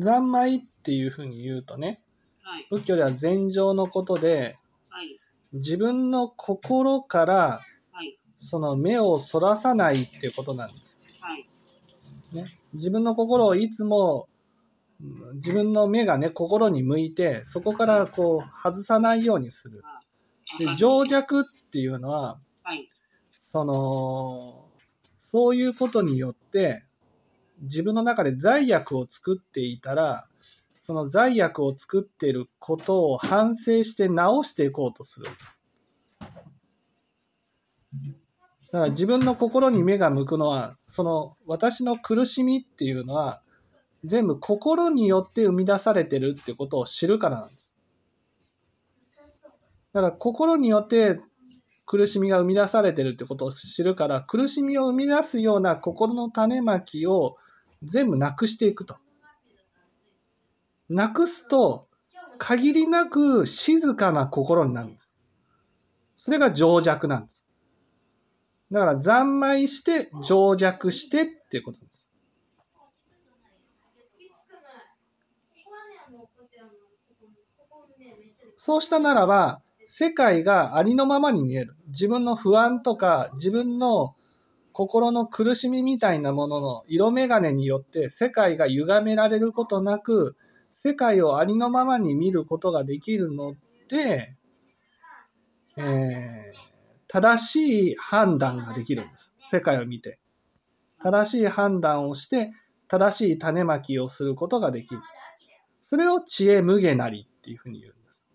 三昧っていうふうに言うとね、はい。仏教では禅情のことで、はい。自分の心からはい。その目をそらさないってことなんです。はい。ね、自分の心をいつもうん自分の目がね心に向いてそこからこう外さないようにする。で情弱っていうのははい。そのそういうことによって自分の中で罪悪を作っていたらその罪悪を作っていることを反省して直していこうとする。だから自分の心に目が向くのはその私の苦しみっていうのは全部心によって生み出されてるってことを知るからなんです。だから心によって苦しみが生み出されてるってことを知るから苦しみを生み出すような心の種まきを全部なくしていくと。なくすと限りなく静かな心になるんです。それが情弱なんです。だから残昧して情弱してっていうことです。そうしたならば、世界がありのままに見える。自分の不安とか、自分の心の苦しみみたいなものの色眼鏡によって世界が歪められることなく、世界をありのままに見ることができるので、えー正しい判断ができるんです。世界を見て。正しい判断をして、正しい種まきをすることができる。それを知恵無下なりっていうふうに言うんです。